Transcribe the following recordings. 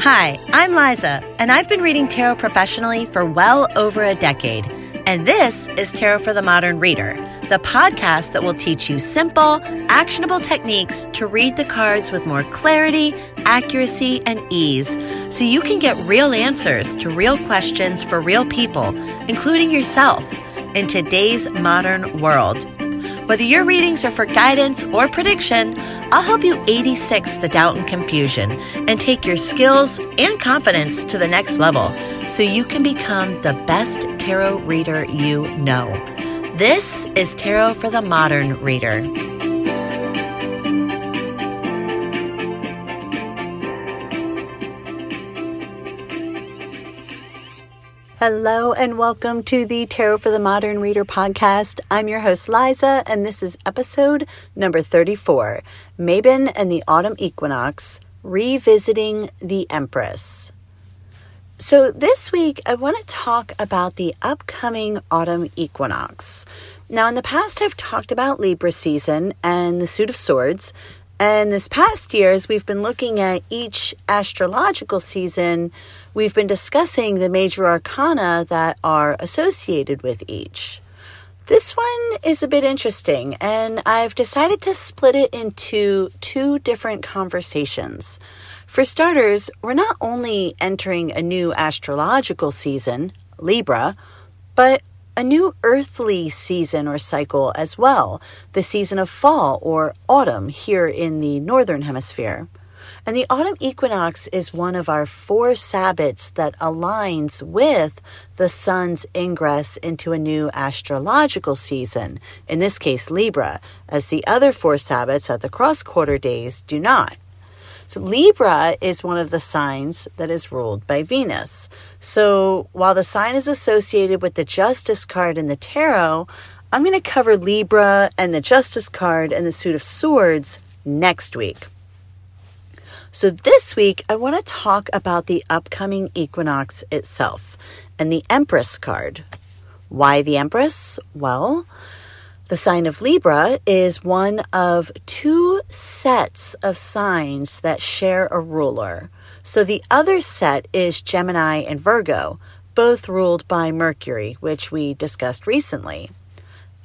Hi, I'm Liza, and I've been reading tarot professionally for well over a decade. And this is Tarot for the Modern Reader, the podcast that will teach you simple, actionable techniques to read the cards with more clarity, accuracy, and ease so you can get real answers to real questions for real people, including yourself, in today's modern world. Whether your readings are for guidance or prediction, I'll help you 86 the doubt and confusion and take your skills and confidence to the next level so you can become the best tarot reader you know. This is Tarot for the Modern Reader. Hello and welcome to the Tarot for the Modern Reader podcast. I'm your host, Liza, and this is episode number 34 Mabon and the Autumn Equinox Revisiting the Empress. So, this week I want to talk about the upcoming autumn equinox. Now, in the past, I've talked about Libra season and the suit of swords. And this past year, as we've been looking at each astrological season, we've been discussing the major arcana that are associated with each. This one is a bit interesting, and I've decided to split it into two different conversations. For starters, we're not only entering a new astrological season, Libra, but a new earthly season or cycle as well, the season of fall or autumn here in the northern hemisphere. And the autumn equinox is one of our four Sabbats that aligns with the sun's ingress into a new astrological season, in this case Libra, as the other four Sabbats at the cross quarter days do not. So Libra is one of the signs that is ruled by Venus. So while the sign is associated with the Justice card in the tarot, I'm going to cover Libra and the Justice card and the Suit of Swords next week. So this week, I want to talk about the upcoming equinox itself and the Empress card. Why the Empress? Well, the sign of Libra is one of two sets of signs that share a ruler. So the other set is Gemini and Virgo, both ruled by Mercury, which we discussed recently.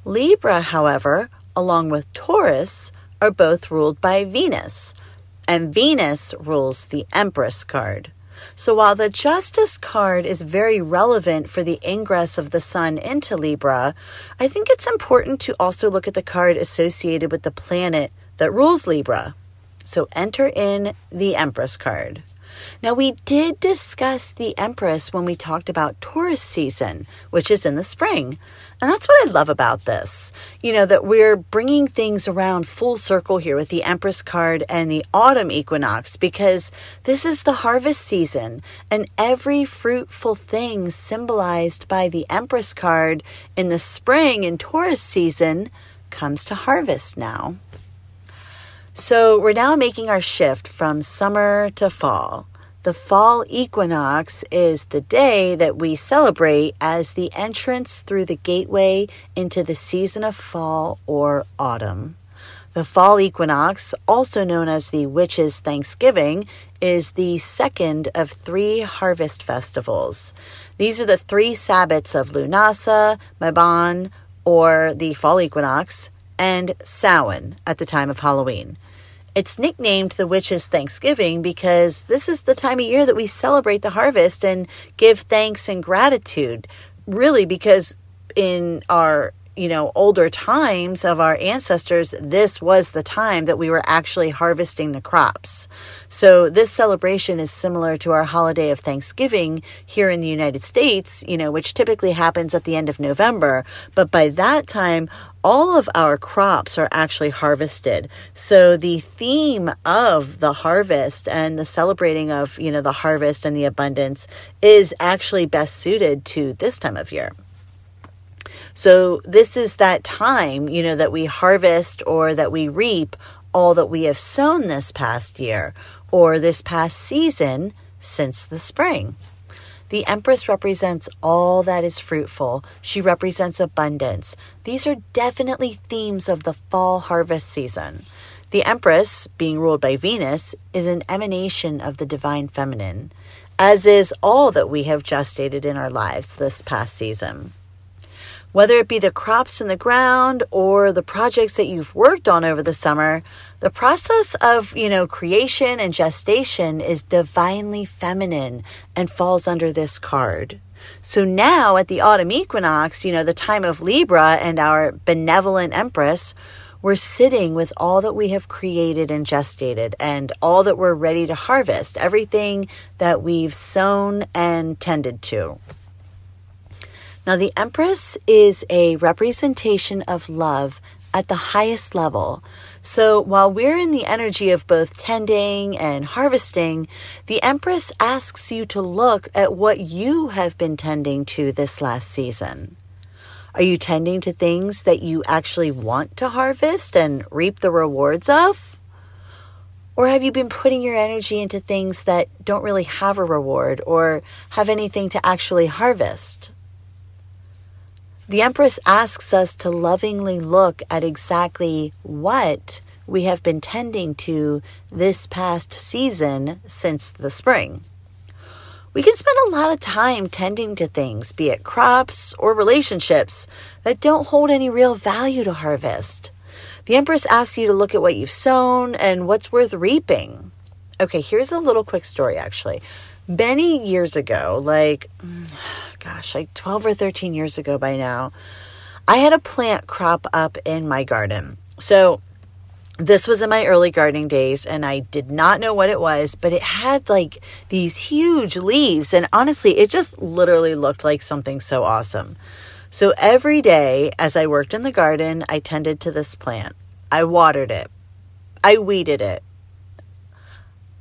Libra, however, along with Taurus, are both ruled by Venus, and Venus rules the Empress card. So while the Justice card is very relevant for the ingress of the Sun into Libra, I think it's important to also look at the card associated with the planet that rules Libra. So enter in the Empress card. Now, we did discuss the Empress when we talked about Taurus season, which is in the spring. And that's what I love about this. You know, that we're bringing things around full circle here with the Empress card and the autumn equinox because this is the harvest season and every fruitful thing symbolized by the Empress card in the spring and Taurus season comes to harvest now. So we're now making our shift from summer to fall. The fall equinox is the day that we celebrate as the entrance through the gateway into the season of fall or autumn. The fall equinox, also known as the Witches' Thanksgiving, is the second of three harvest festivals. These are the three Sabbats of Lughnasadh, Mabon, or the fall equinox, and Samhain at the time of Halloween. It's nicknamed the Witches' Thanksgiving because this is the time of year that we celebrate the harvest and give thanks and gratitude. Really, because in our you know, older times of our ancestors, this was the time that we were actually harvesting the crops. So this celebration is similar to our holiday of Thanksgiving here in the United States, you know, which typically happens at the end of November. But by that time, all of our crops are actually harvested. So the theme of the harvest and the celebrating of, you know, the harvest and the abundance is actually best suited to this time of year. So this is that time, you know, that we harvest or that we reap all that we have sown this past year or this past season since the spring. The Empress represents all that is fruitful. She represents abundance. These are definitely themes of the fall harvest season. The Empress, being ruled by Venus, is an emanation of the divine feminine, as is all that we have gestated in our lives this past season. Whether it be the crops in the ground or the projects that you've worked on over the summer, the process of, you know, creation and gestation is divinely feminine and falls under this card. So now at the autumn equinox, you know, the time of Libra and our benevolent empress, we're sitting with all that we have created and gestated and all that we're ready to harvest, everything that we've sown and tended to. Now, the Empress is a representation of love at the highest level. So while we're in the energy of both tending and harvesting, the Empress asks you to look at what you have been tending to this last season. Are you tending to things that you actually want to harvest and reap the rewards of? Or have you been putting your energy into things that don't really have a reward or have anything to actually harvest? The Empress asks us to lovingly look at exactly what we have been tending to this past season since the spring. We can spend a lot of time tending to things, be it crops or relationships, that don't hold any real value to harvest. The Empress asks you to look at what you've sown and what's worth reaping. Okay, here's a little quick story actually. Many years ago, like gosh, like 12 or 13 years ago by now, I had a plant crop up in my garden. So this was in my early gardening days and I did not know what it was, but it had like these huge leaves. And honestly, it just literally looked like something so awesome. So every day as I worked in the garden, I tended to this plant. I watered it. I weeded it.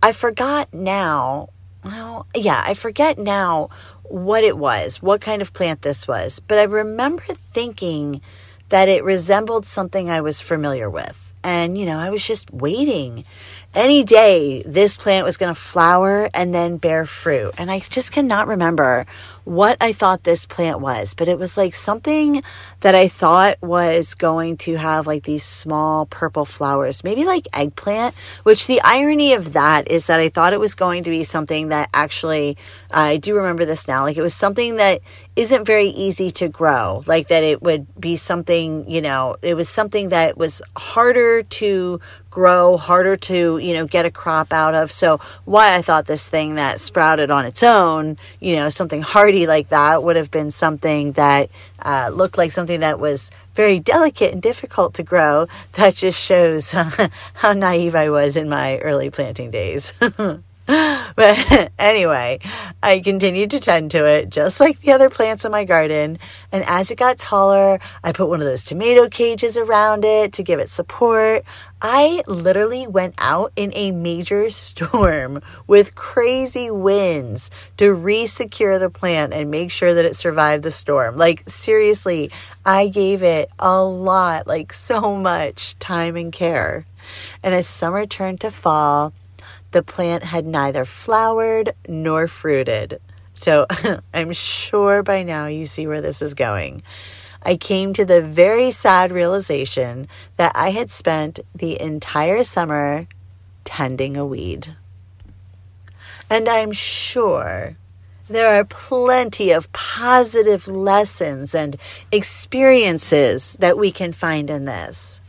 I forgot now. Well, yeah, I forget now what it was, what kind of plant this was, but I remember thinking that it resembled something I was familiar with. And, you know, I was just waiting. Any day this plant was going to flower and then bear fruit. And I just cannot remember what I thought this plant was, but it was like something that I thought was going to have like these small purple flowers, maybe like eggplant, which the irony of that is that I thought it was going to be something that actually, I do remember this now, like it was something that isn't very easy to grow, like that it would be something, you know, it was something that was harder to grow, harder to, you know, get a crop out of. So why I thought this thing that sprouted on its own, you know, something hardy like that would have been something that uh, looked like something that was very delicate and difficult to grow. That just shows how naive I was in my early planting days. but anyway, I continued to tend to it just like the other plants in my garden. And as it got taller, I put one of those tomato cages around it to give it support. I literally went out in a major storm with crazy winds to re-secure the plant and make sure that it survived the storm. Like seriously, I gave it a lot, like so much time and care. And as summer turned to fall, the plant had neither flowered nor fruited. So I'm sure by now you see where this is going. I came to the very sad realization that I had spent the entire summer tending a weed. And I'm sure there are plenty of positive lessons and experiences that we can find in this.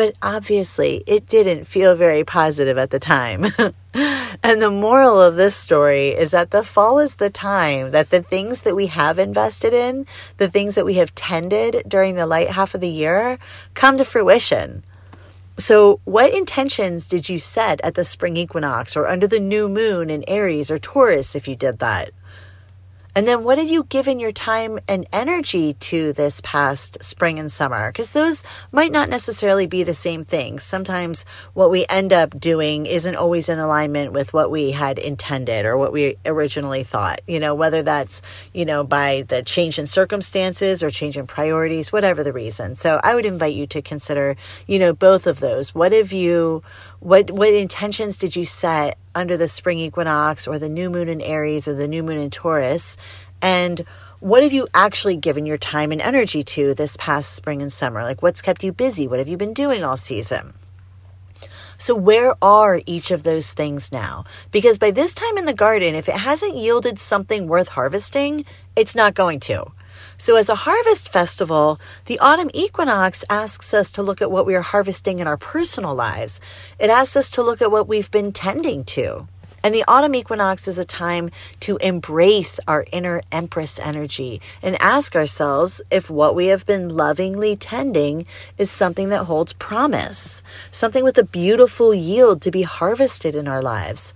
But obviously, it didn't feel very positive at the time. and the moral of this story is that the fall is the time that the things that we have invested in, the things that we have tended during the light half of the year, come to fruition. So, what intentions did you set at the spring equinox or under the new moon in Aries or Taurus if you did that? And then what have you given your time and energy to this past spring and summer? Because those might not necessarily be the same things. Sometimes what we end up doing isn't always in alignment with what we had intended or what we originally thought, you know, whether that's, you know, by the change in circumstances or change in priorities, whatever the reason. So I would invite you to consider, you know, both of those. What have you, what, what intentions did you set under the spring equinox or the new moon in Aries or the new moon in Taurus? And what have you actually given your time and energy to this past spring and summer? Like, what's kept you busy? What have you been doing all season? So, where are each of those things now? Because by this time in the garden, if it hasn't yielded something worth harvesting, it's not going to. So, as a harvest festival, the autumn equinox asks us to look at what we are harvesting in our personal lives. It asks us to look at what we've been tending to. And the autumn equinox is a time to embrace our inner empress energy and ask ourselves if what we have been lovingly tending is something that holds promise, something with a beautiful yield to be harvested in our lives,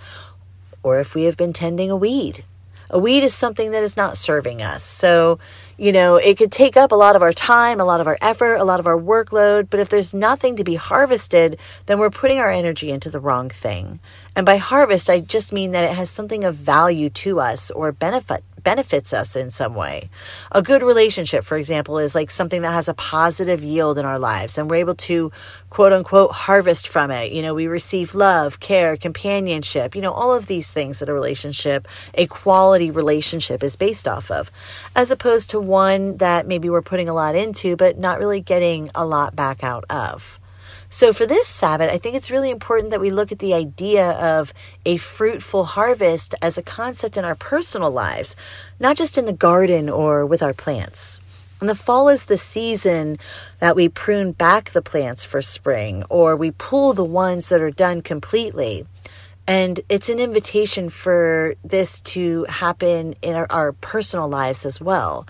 or if we have been tending a weed. A weed is something that is not serving us. So, you know, it could take up a lot of our time, a lot of our effort, a lot of our workload. But if there's nothing to be harvested, then we're putting our energy into the wrong thing. And by harvest, I just mean that it has something of value to us or benefit benefits us in some way. A good relationship, for example, is like something that has a positive yield in our lives and we're able to quote unquote harvest from it. You know, we receive love, care, companionship, you know, all of these things that a relationship, a quality relationship is based off of, as opposed to one that maybe we're putting a lot into, but not really getting a lot back out of. So, for this Sabbath, I think it's really important that we look at the idea of a fruitful harvest as a concept in our personal lives, not just in the garden or with our plants. And the fall is the season that we prune back the plants for spring, or we pull the ones that are done completely. And it's an invitation for this to happen in our, our personal lives as well.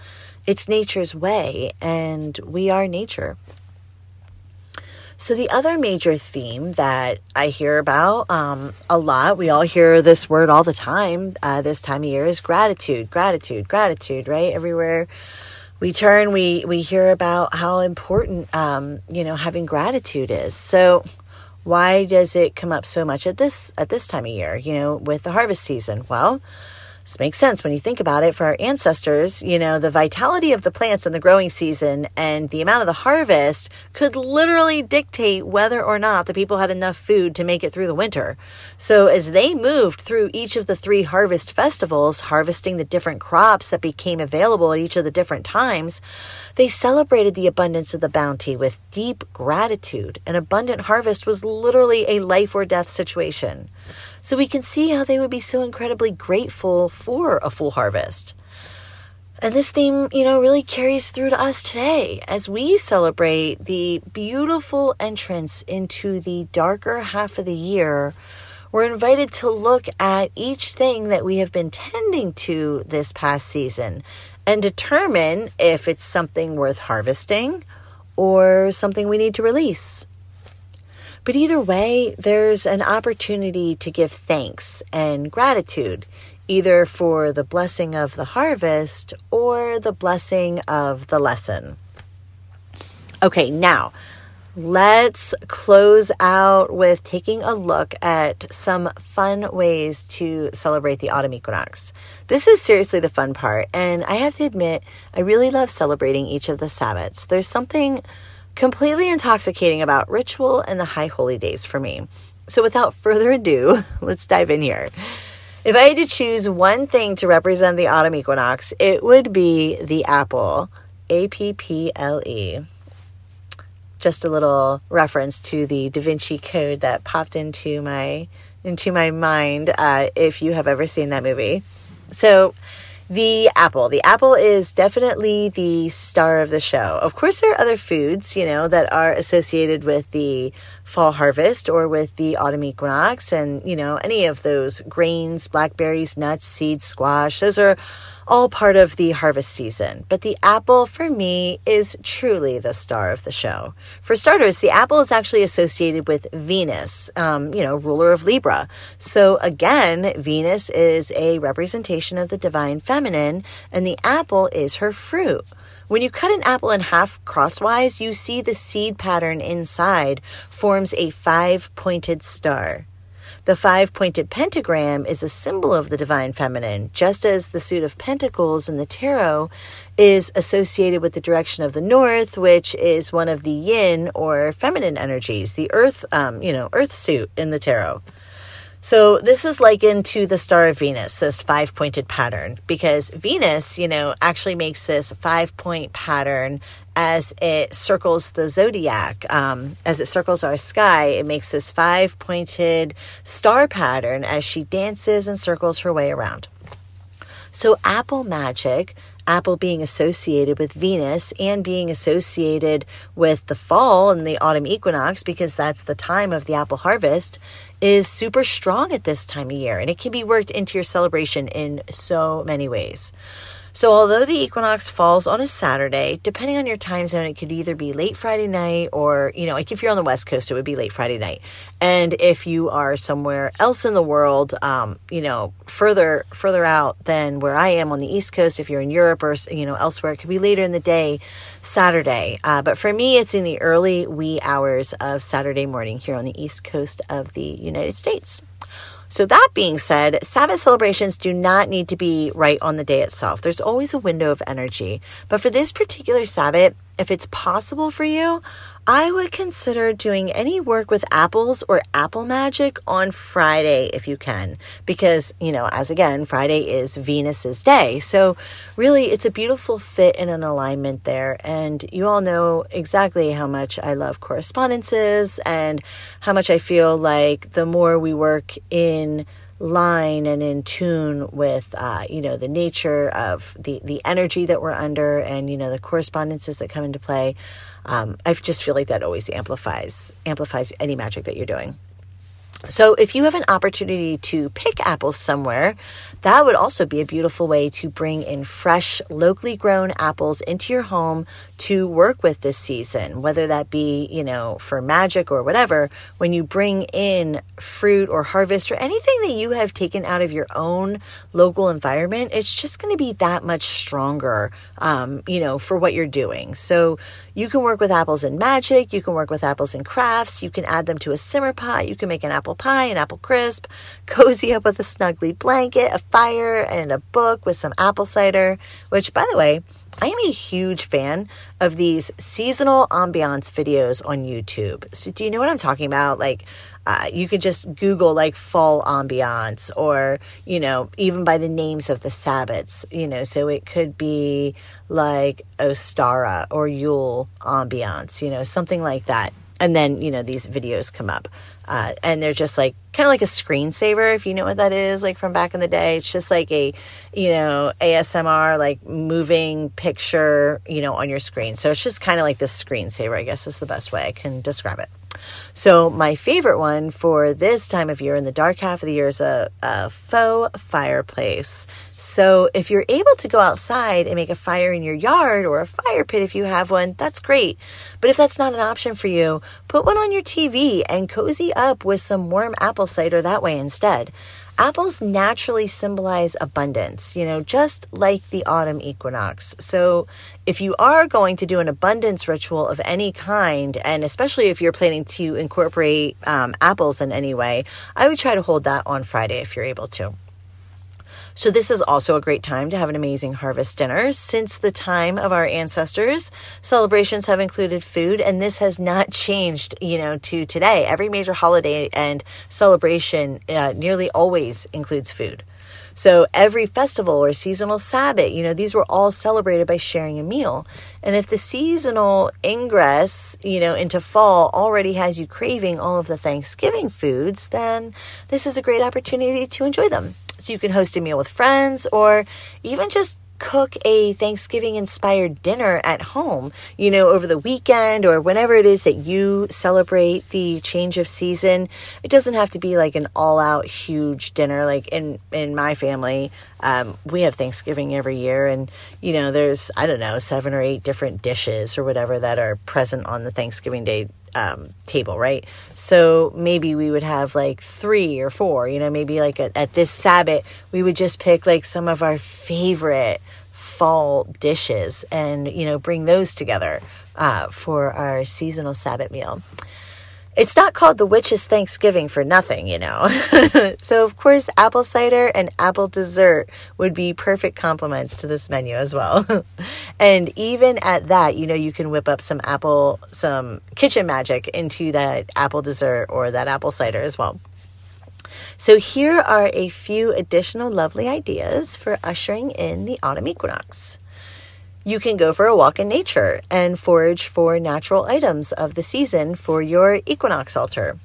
It's nature's way, and we are nature. So, the other major theme that I hear about um, a lot, we all hear this word all the time uh, this time of year, is gratitude, gratitude, gratitude, right? Everywhere we turn, we, we hear about how important, um, you know, having gratitude is. So, why does it come up so much at this at this time of year, you know, with the harvest season? Well, this makes sense when you think about it. For our ancestors, you know, the vitality of the plants in the growing season and the amount of the harvest could literally dictate whether or not the people had enough food to make it through the winter. So as they moved through each of the three harvest festivals, harvesting the different crops that became available at each of the different times, they celebrated the abundance of the bounty with deep gratitude. An abundant harvest was literally a life or death situation. So we can see how they would be so incredibly grateful for a full harvest. And this theme, you know, really carries through to us today as we celebrate the beautiful entrance into the darker half of the year. We're invited to look at each thing that we have been tending to this past season and determine if it's something worth harvesting or something we need to release. But either way, there's an opportunity to give thanks and gratitude, either for the blessing of the harvest or the blessing of the lesson. Okay, now let's close out with taking a look at some fun ways to celebrate the autumn equinox. This is seriously the fun part, and I have to admit, I really love celebrating each of the Sabbats. There's something completely intoxicating about ritual and the high holy days for me. So, without further ado, let's dive in here. If I had to choose one thing to represent the autumn equinox, it would be the apple. A P P L E. Just a little reference to the Da Vinci Code that popped into my into my mind. Uh, if you have ever seen that movie, so the apple. The apple is definitely the star of the show. Of course, there are other foods, you know, that are associated with the fall harvest or with the autumn equinox and, you know, any of those grains, blackberries, nuts, seeds, squash. Those are all part of the harvest season. But the apple, for me, is truly the star of the show. For starters, the apple is actually associated with Venus, um, you know, ruler of Libra. So again, Venus is a representation of the divine feminine, and the apple is her fruit. When you cut an apple in half crosswise, you see the seed pattern inside forms a five pointed star. The five pointed pentagram is a symbol of the divine feminine, just as the suit of pentacles in the tarot is associated with the direction of the north, which is one of the yin or feminine energies, the earth, um, you know, earth suit in the tarot. So this is likened to the star of Venus, this five pointed pattern, because Venus, you know, actually makes this five point pattern as it circles the zodiac, um, as it circles our sky. It makes this five pointed star pattern as she dances and circles her way around. So apple magic Apple being associated with Venus and being associated with the fall and the autumn equinox, because that's the time of the apple harvest, is super strong at this time of year. And it can be worked into your celebration in so many ways. So, although the equinox falls on a Saturday, depending on your time zone, it could either be late Friday night or, you know, like if you're on the West Coast, it would be late Friday night. And if you are somewhere else in the world, um, you know, further further out than where I am on the East Coast, if you're in Europe or, you know, elsewhere, it could be later in the day, Saturday. Uh, but for me, it's in the early wee hours of Saturday morning here on the East Coast of the United States. So, that being said, Sabbath celebrations do not need to be right on the day itself. There's always a window of energy. But for this particular Sabbath, if it's possible for you, I would consider doing any work with apples or apple magic on Friday if you can, because, you know, as again, Friday is Venus's day. So, really, it's a beautiful fit and an alignment there. And you all know exactly how much I love correspondences and how much I feel like the more we work in line and in tune with uh, you know the nature of the the energy that we're under and you know the correspondences that come into play um, i just feel like that always amplifies amplifies any magic that you're doing. So, if you have an opportunity to pick apples somewhere, that would also be a beautiful way to bring in fresh, locally grown apples into your home to work with this season, whether that be, you know, for magic or whatever. When you bring in fruit or harvest or anything that you have taken out of your own local environment, it's just going to be that much stronger, um, you know, for what you're doing. So, you can work with apples in magic, you can work with apples in crafts, you can add them to a simmer pot, you can make an apple pie, an apple crisp, cozy up with a snuggly blanket, a fire, and a book with some apple cider, which, by the way, I am a huge fan of these seasonal ambiance videos on YouTube. So, do you know what I'm talking about? Like, uh, you could just Google like fall ambiance or, you know, even by the names of the Sabbats, you know, so it could be like Ostara or Yule ambiance, you know, something like that. And then, you know, these videos come up. Uh, and they're just like kind of like a screensaver, if you know what that is, like from back in the day. It's just like a, you know, ASMR, like moving picture, you know, on your screen. So it's just kind of like this screensaver, I guess is the best way I can describe it. So, my favorite one for this time of year in the dark half of the year is a, a, faux fireplace. So, if you're able to go outside and make a fire in your yard or a fire pit if you have one, that's great. But if that's not an option for you, put one on your TV and cozy up with some warm apple cider that way instead. Apples naturally symbolize abundance, you know, just like the autumn equinox. So, if you are going to do an abundance ritual of any kind, and especially if you're planning to incorporate um, apples in any way, I would try to hold that on Friday if you're able to. So, this is also a great time to have an amazing harvest dinner. Since the time of our ancestors, celebrations have included food, and this has not changed, you know, to today. Every major holiday and celebration uh, nearly always includes food. So every festival or seasonal Sabbath, you know, these were all celebrated by sharing a meal. And if the seasonal ingress, you know, into fall already has you craving all of the Thanksgiving foods, then this is a great opportunity to enjoy them. So you can host a meal with friends or even just cook a Thanksgiving inspired dinner at home, you know, over the weekend or whenever it is that you celebrate the change of season. It doesn't have to be like an all out huge dinner. Like in, in my family, um, we have Thanksgiving every year and, you know, there's, I don't know, seven or eight different dishes or whatever that are present on the Thanksgiving Day um, table, right? So maybe we would have like three or four, you know, maybe like a, at this Sabbath, we would just pick like some of our favorite fall dishes and, you know, bring those together uh, for our seasonal Sabbath meal it's not called the witch's Thanksgiving for nothing, you know. so, of course, apple cider and apple dessert would be perfect complements to this menu as well. and even at that, you know, you can whip up some apple, some kitchen magic into that apple dessert or that apple cider as well. So, here are a few additional lovely ideas for ushering in the autumn equinox. You can go for a walk in nature and forage for natural items of the season for your equinox altar.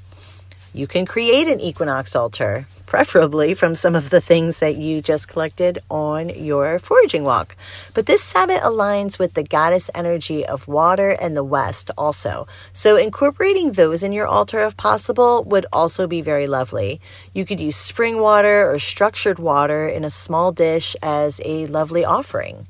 You can create an equinox altar, preferably from some of the things that you just collected on your foraging walk. But this Sabbath aligns with the goddess energy of water and the west also. So incorporating those in your altar if possible would also be very lovely. You could use spring water or structured water in a small dish as a lovely offering.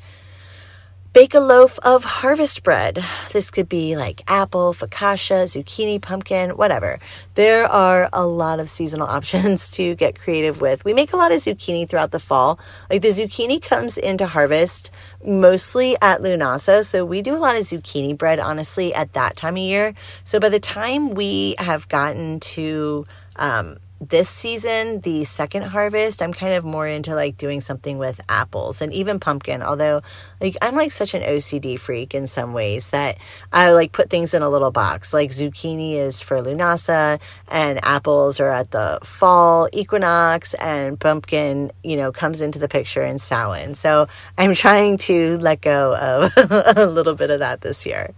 Bake a loaf of harvest bread. This could be like apple, focaccia, zucchini, pumpkin, whatever. There are a lot of seasonal options to get creative with. We make a lot of zucchini throughout the fall. Like the zucchini comes into harvest mostly at Lughnasadh. So we do a lot of zucchini bread, honestly, at that time of year. So by the time we have gotten to, um, this season, the second harvest, I'm kind of more into like doing something with apples and even pumpkin. Although, like, I'm like such an OCD freak in some ways that I like put things in a little box. Like, zucchini is for Lughnasadh, and apples are at the fall equinox, and pumpkin, you know, comes into the picture in Samhain. So I'm trying to let go of a little bit of that this year.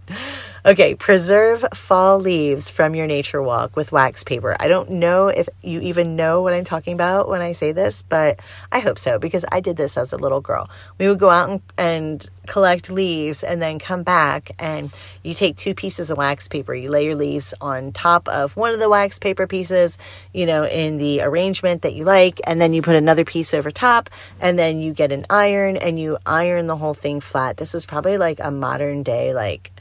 Okay, preserve fall leaves from your nature walk with wax paper. I don't know if you even know what I'm talking about when I say this, but I hope so because I did this as a little girl. We would go out and, and collect leaves and then come back and you take two pieces of wax paper. You lay your leaves on top of one of the wax paper pieces, you know, in the arrangement that you like, and then you put another piece over top and then you get an iron and you iron the whole thing flat. This is probably like a modern day like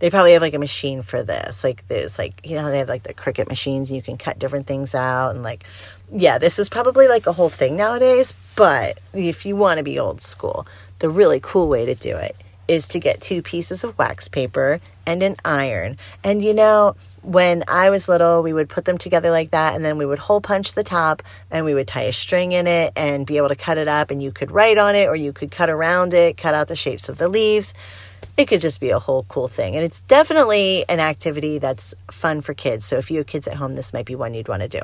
they probably have like a machine for this. Like there's like you know they have like the Cricut machines and you can cut different things out and like yeah, this is probably like a whole thing nowadays, but if you want to be old school, the really cool way to do it is to get two pieces of wax paper and an iron. And you know, when I was little, we would put them together like that, and then we would hole punch the top and we would tie a string in it and be able to cut it up. And you could write on it or you could cut around it, cut out the shapes of the leaves it could just be a whole cool thing. And it's definitely an activity that's fun for kids. So if you have kids at home, this might be one you'd want to do.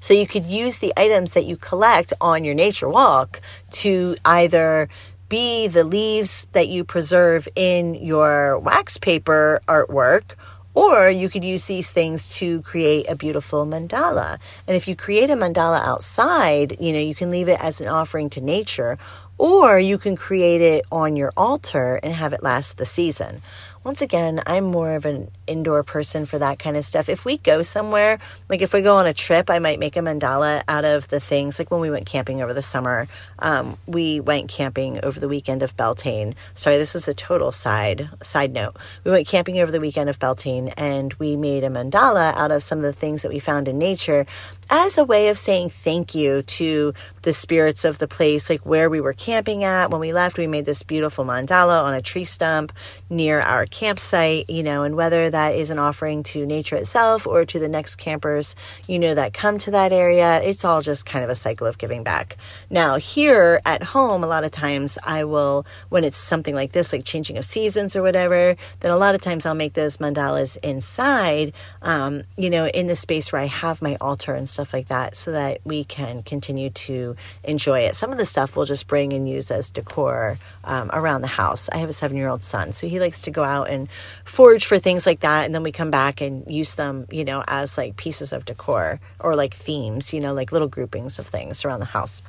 So you could use the items that you collect on your nature walk to either be the leaves that you preserve in your wax paper artwork or you could use these things to create a beautiful mandala. And if you create a mandala outside, you know, you can leave it as an offering to nature, or you can create it on your altar and have it last the season. Once again, I'm more of an indoor person for that kind of stuff. If we go somewhere, like if we go on a trip, I might make a mandala out of the things. Like when we went camping over the summer, um, we went camping over the weekend of Beltane. Sorry, this is a total side side note. We went camping over the weekend of Beltane, and we made a mandala out of some of the things that we found in nature as a way of saying thank you to the spirits of the place, like where we were camping at. When we left, we made this beautiful mandala on a tree stump near our campsite, you know, and whether that is an offering to nature itself or to the next campers, you know, that come to that area, it's all just kind of a cycle of giving back. Now, here at home, a lot of times I will, when it's something like this, like changing of seasons or whatever, then a lot of times I'll make those mandalas inside, um, you know, in the space where I have my altar and stuff like that so that we can continue to enjoy it. Some of the stuff we'll just bring and use as decor um, around the house. I have a seven year old son, so he likes to go out and forage for things like that. And then we come back and use them, you know, as like pieces of decor or like themes, you know, like little groupings of things around the house.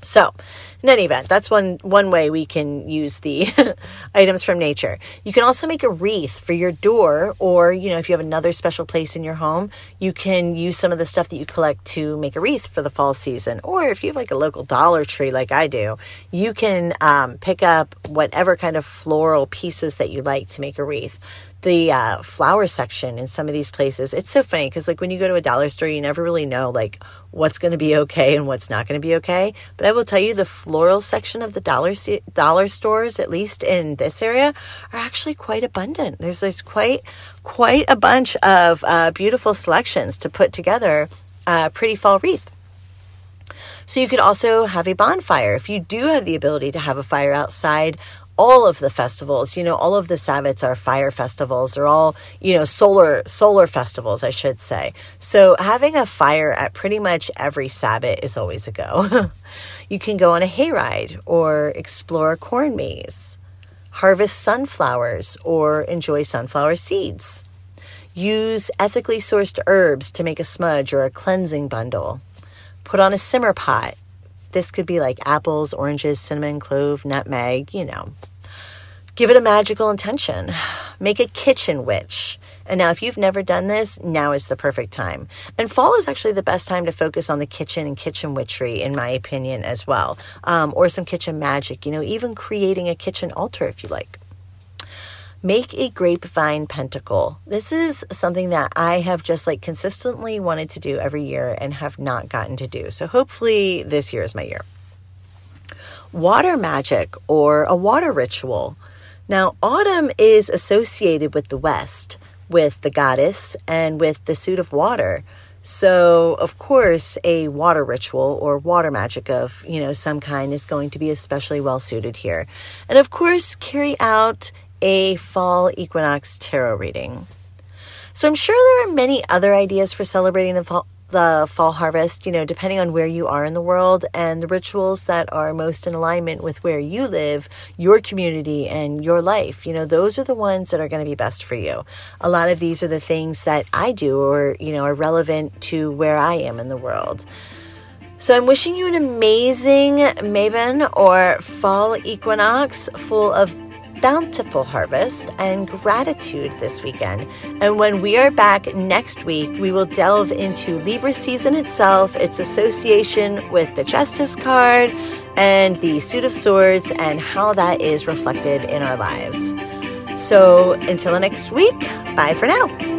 So, in any event, that's one one way we can use the items from nature. You can also make a wreath for your door, or you know, if you have another special place in your home, you can use some of the stuff that you collect to make a wreath for the fall season. Or if you have like a local Dollar Tree, like I do, you can um, pick up whatever kind of floral pieces that you like to make a wreath the uh, flower section in some of these places. It's so funny because like when you go to a dollar store, you never really know like what's going to be okay and what's not going to be okay. But I will tell you, the floral section of the dollar dollar stores, at least in this area, are actually quite abundant. There's there's quite quite a bunch of uh, beautiful selections to put together a pretty fall wreath. So you could also have a bonfire if you do have the ability to have a fire outside all of the festivals, you know, all of the Sabbats are fire festivals. They're all, you know, solar solar festivals, I should say. So having a fire at pretty much every Sabbat is always a go. you can go on a hayride or explore corn maze, harvest sunflowers or enjoy sunflower seeds. Use ethically sourced herbs to make a smudge or a cleansing bundle. Put on a simmer pot this could be like apples, oranges, cinnamon, clove, nutmeg, you know. Give it a magical intention. Make a kitchen witch. And now, if you've never done this, now is the perfect time. And fall is actually the best time to focus on the kitchen and kitchen witchery, in my opinion, as well. Um, or some kitchen magic, you know, even creating a kitchen altar if you like. Make a grapevine pentacle. This is something that I have just like consistently wanted to do every year and have not gotten to do. So hopefully this year is my year. Water magic or a water ritual. Now, autumn is associated with the West, with the goddess, and with the suit of water. So, of course, a water ritual or water magic of, you know, some kind is going to be especially well suited here. And of course, carry out a fall equinox tarot reading. So I'm sure there are many other ideas for celebrating the fall, the fall harvest, you know, depending on where you are in the world and the rituals that are most in alignment with where you live, your community, and your life. You know, those are the ones that are going to be best for you. A lot of these are the things that I do or, you know, are relevant to where I am in the world. So I'm wishing you an amazing Mabon or fall equinox full of bountiful harvest and gratitude this weekend. And when we are back next week, we will delve into Libra season itself, its association with the Justice card and the Suit of Swords, and how that is reflected in our lives. So until next week, bye for now.